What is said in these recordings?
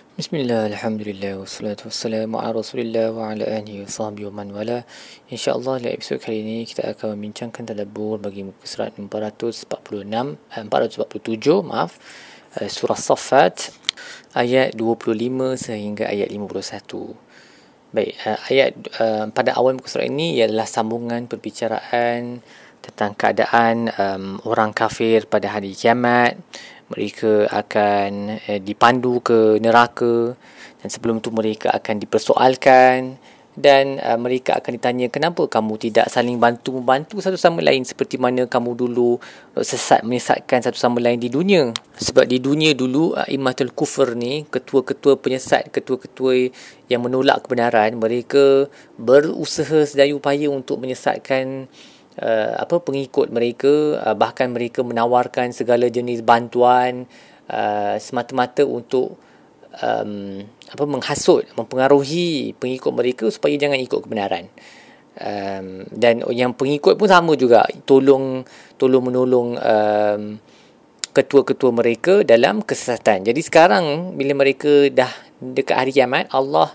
Bismillah, Alhamdulillah, wassalatu wassalamu ala rasulillah wa ala alihi wa sahbihi wa man wala. InsyaAllah dalam episod kali ini kita akan membincangkan tadabbur bagi muka surat 446 eh, 447 maaf eh, surah Safat ayat 25 sehingga ayat 51 Baik, eh, ayat eh, pada awal muka surat ini ialah sambungan perbicaraan tentang keadaan um, orang kafir pada hari kiamat mereka akan eh, dipandu ke neraka dan sebelum itu mereka akan dipersoalkan dan uh, mereka akan ditanya kenapa kamu tidak saling bantu membantu satu sama lain seperti mana kamu dulu sesat menyesatkan satu sama lain di dunia? Sebab di dunia dulu uh, imatul kufur ni ketua-ketua penyesat ketua-ketua yang menolak kebenaran mereka berusaha sedaya upaya untuk menyesatkan uh, apa pengikut mereka uh, bahkan mereka menawarkan segala jenis bantuan uh, semata-mata untuk um, apa menghasut mempengaruhi pengikut mereka supaya jangan ikut kebenaran. Um, dan yang pengikut pun sama juga tolong tolong menolong um, ketua-ketua mereka dalam kesesatan. Jadi sekarang bila mereka dah dekat hari kiamat Allah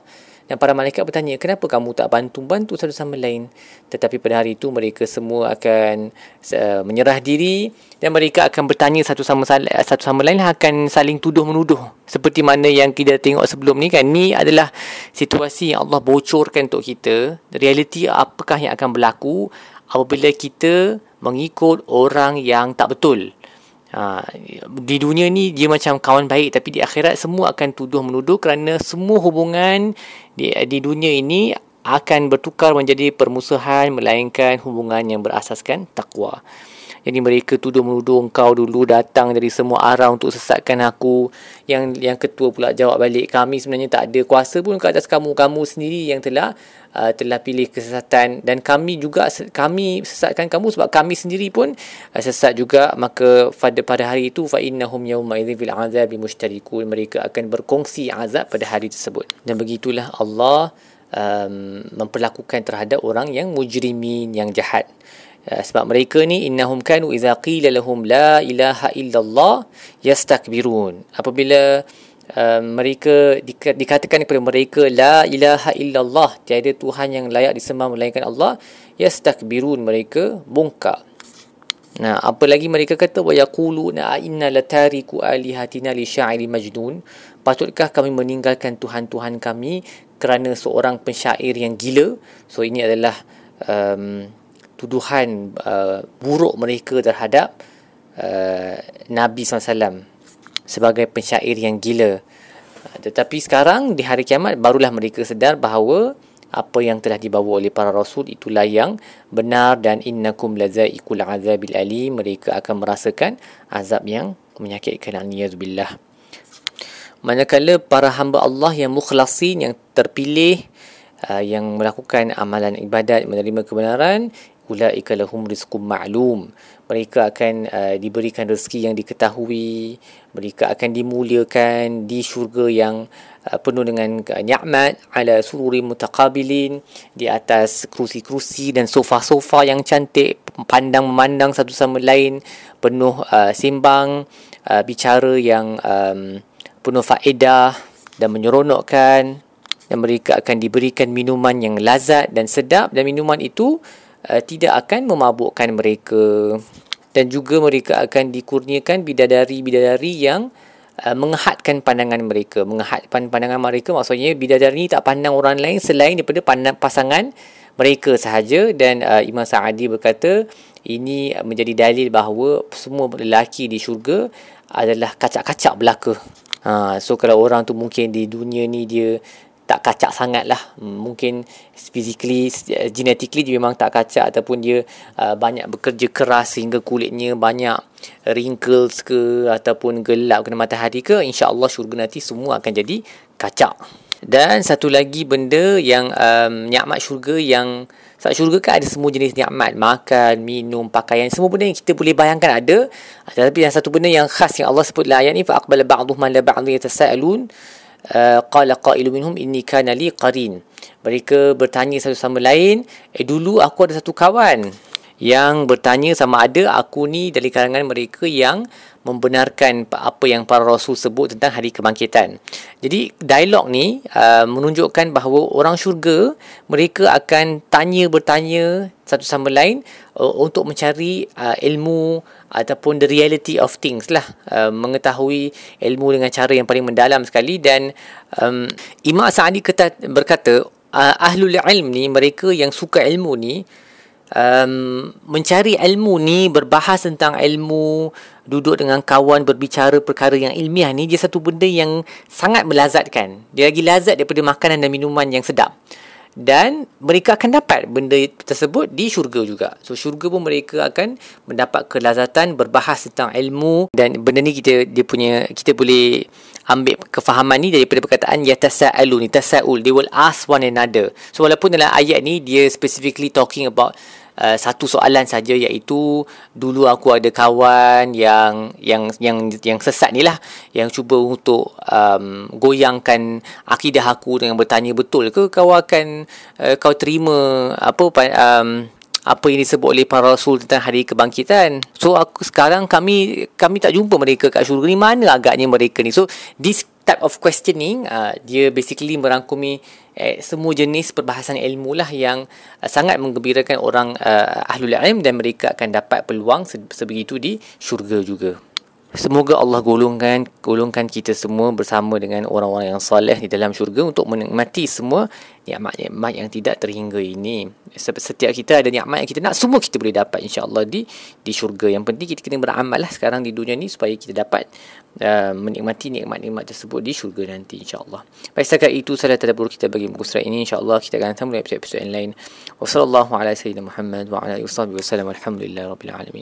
dan para malaikat bertanya, kenapa kamu tak bantu-bantu satu sama lain? Tetapi pada hari itu mereka semua akan uh, menyerah diri dan mereka akan bertanya satu sama satu sama lain akan saling tuduh menuduh. Seperti mana yang kita tengok sebelum ni kan. Ni adalah situasi yang Allah bocorkan untuk kita. Realiti apakah yang akan berlaku apabila kita mengikut orang yang tak betul. Ha, di dunia ni dia macam kawan baik tapi di akhirat semua akan tuduh menuduh kerana semua hubungan di, di dunia ini akan bertukar menjadi permusuhan melainkan hubungan yang berasaskan takwa. Jadi mereka tuduh menuduh engkau dulu datang dari semua arah untuk sesatkan aku. Yang yang ketua pula jawab balik kami sebenarnya tak ada kuasa pun ke atas kamu. Kamu sendiri yang telah uh, telah pilih kesesatan dan kami juga kami sesatkan kamu sebab kami sendiri pun uh, sesat juga maka pada pada hari itu fa innahum yawma idzin fil azabi mushtarikun mereka akan berkongsi azab pada hari tersebut. Dan begitulah Allah um, memperlakukan terhadap orang yang mujrimin yang jahat. Uh, sebab mereka ni innahum kanu idza qila lahum la ilaha illallah yastakbirun apabila uh, mereka dikatakan kepada mereka la ilaha illallah tiada tuhan yang layak disembah melainkan Allah yastakbirun mereka bongkak Nah, apa lagi mereka kata wa yaquluna inna latariku alihatina li sya'iri majnun. Patutkah kami meninggalkan tuhan-tuhan kami kerana seorang pensyair yang gila? So ini adalah um, tuduhan uh, buruk mereka terhadap uh, Nabi SAW sebagai pensyair yang gila. Uh, tetapi sekarang di hari kiamat barulah mereka sedar bahawa apa yang telah dibawa oleh para rasul itulah yang benar dan innakum lazaikul azabil ali mereka akan merasakan azab yang menyakitkan. Aniyazubillah manakala para hamba Allah yang mukhlasin yang terpilih uh, yang melakukan amalan ibadat menerima kebenaran ulaika lahum rizqum ma'lum. Mereka akan uh, diberikan rezeki yang diketahui mereka akan dimuliakan di syurga yang uh, penuh dengan uh, nikmat ala sururi mutaqabilin di atas kerusi-kerusi dan sofa-sofa yang cantik pandang memandang satu sama lain penuh uh, simbang uh, bicara yang um, penuh faedah dan menyeronokkan. Dan mereka akan diberikan minuman yang lazat dan sedap. Dan minuman itu uh, tidak akan memabukkan mereka dan juga mereka akan dikurniakan bidadari-bidadari yang uh, mengehadkan pandangan mereka mengehadkan pandangan mereka maksudnya bidadari ni tak pandang orang lain selain daripada pandang pasangan mereka sahaja dan uh, Imam Sa'adi berkata ini menjadi dalil bahawa semua lelaki di syurga adalah kacak-kacak belaka. Ha, so kalau orang tu mungkin di dunia ni dia tak kacak sangat lah hmm, mungkin physically genetically dia memang tak kacak ataupun dia uh, banyak bekerja keras sehingga kulitnya banyak wrinkles ke ataupun gelap kena matahari ke insyaAllah syurga nanti semua akan jadi kacak. Dan satu lagi benda yang um, nikmat syurga yang saat syurga kan ada semua jenis nikmat. Makan, minum, pakaian semua benda yang kita boleh bayangkan ada. Tetapi yang satu benda yang khas yang Allah sebut dalam ayat ni la ba'dhu yatasaalun Eh, qala qailu minhum inni kana li qarin. Mereka bertanya satu sama lain eh dulu aku ada satu kawan yang bertanya sama ada aku ni dari kalangan mereka yang membenarkan apa yang para rasul sebut tentang hari kebangkitan. Jadi dialog ni uh, menunjukkan bahawa orang syurga mereka akan tanya bertanya satu sama lain uh, untuk mencari uh, ilmu ataupun the reality of things lah uh, mengetahui ilmu dengan cara yang paling mendalam sekali dan um, Imam Sa'adi berkata uh, ahlul ilm ni mereka yang suka ilmu ni um, mencari ilmu ni berbahas tentang ilmu duduk dengan kawan berbicara perkara yang ilmiah ni dia satu benda yang sangat melazatkan dia lagi lazat daripada makanan dan minuman yang sedap dan mereka akan dapat benda tersebut di syurga juga. So syurga pun mereka akan mendapat kelazatan berbahas tentang ilmu dan benda ni kita dia punya kita boleh ambil kefahaman ni daripada perkataan yatasaalu ni tasaul they will ask one another. So walaupun dalam ayat ni dia specifically talking about uh, satu soalan saja iaitu dulu aku ada kawan yang yang yang yang sesat ni lah yang cuba untuk um, goyangkan akidah aku dengan bertanya betul ke kau akan uh, kau terima apa um, apa yang disebut oleh para rasul tentang hari kebangkitan. So aku sekarang kami kami tak jumpa mereka kat syurga ni mana agaknya mereka ni. So this type of questioning uh, dia basically merangkumi eh, semua jenis perbahasan ilmu lah yang uh, sangat menggembirakan orang uh, ahlul ilm dan mereka akan dapat peluang sebegitu di syurga juga. Semoga Allah golongkan golongkan kita semua bersama dengan orang-orang yang soleh di dalam syurga untuk menikmati semua nikmat-nikmat yang tidak terhingga ini. Setiap kita ada nikmat yang kita nak semua kita boleh dapat insya-Allah di di syurga. Yang penting kita kena beramal lah sekarang di dunia ni supaya kita dapat uh, menikmati nikmat-nikmat tersebut di syurga nanti insya-Allah. Baik setakat itu salah tadabbur kita bagi muka surat ini insya-Allah kita akan sambung episod-episod lain. Wassalamualaikum warahmatullahi wabarakatuh. Wa ala alihi wasallam. Alhamdulillah rabbil alamin.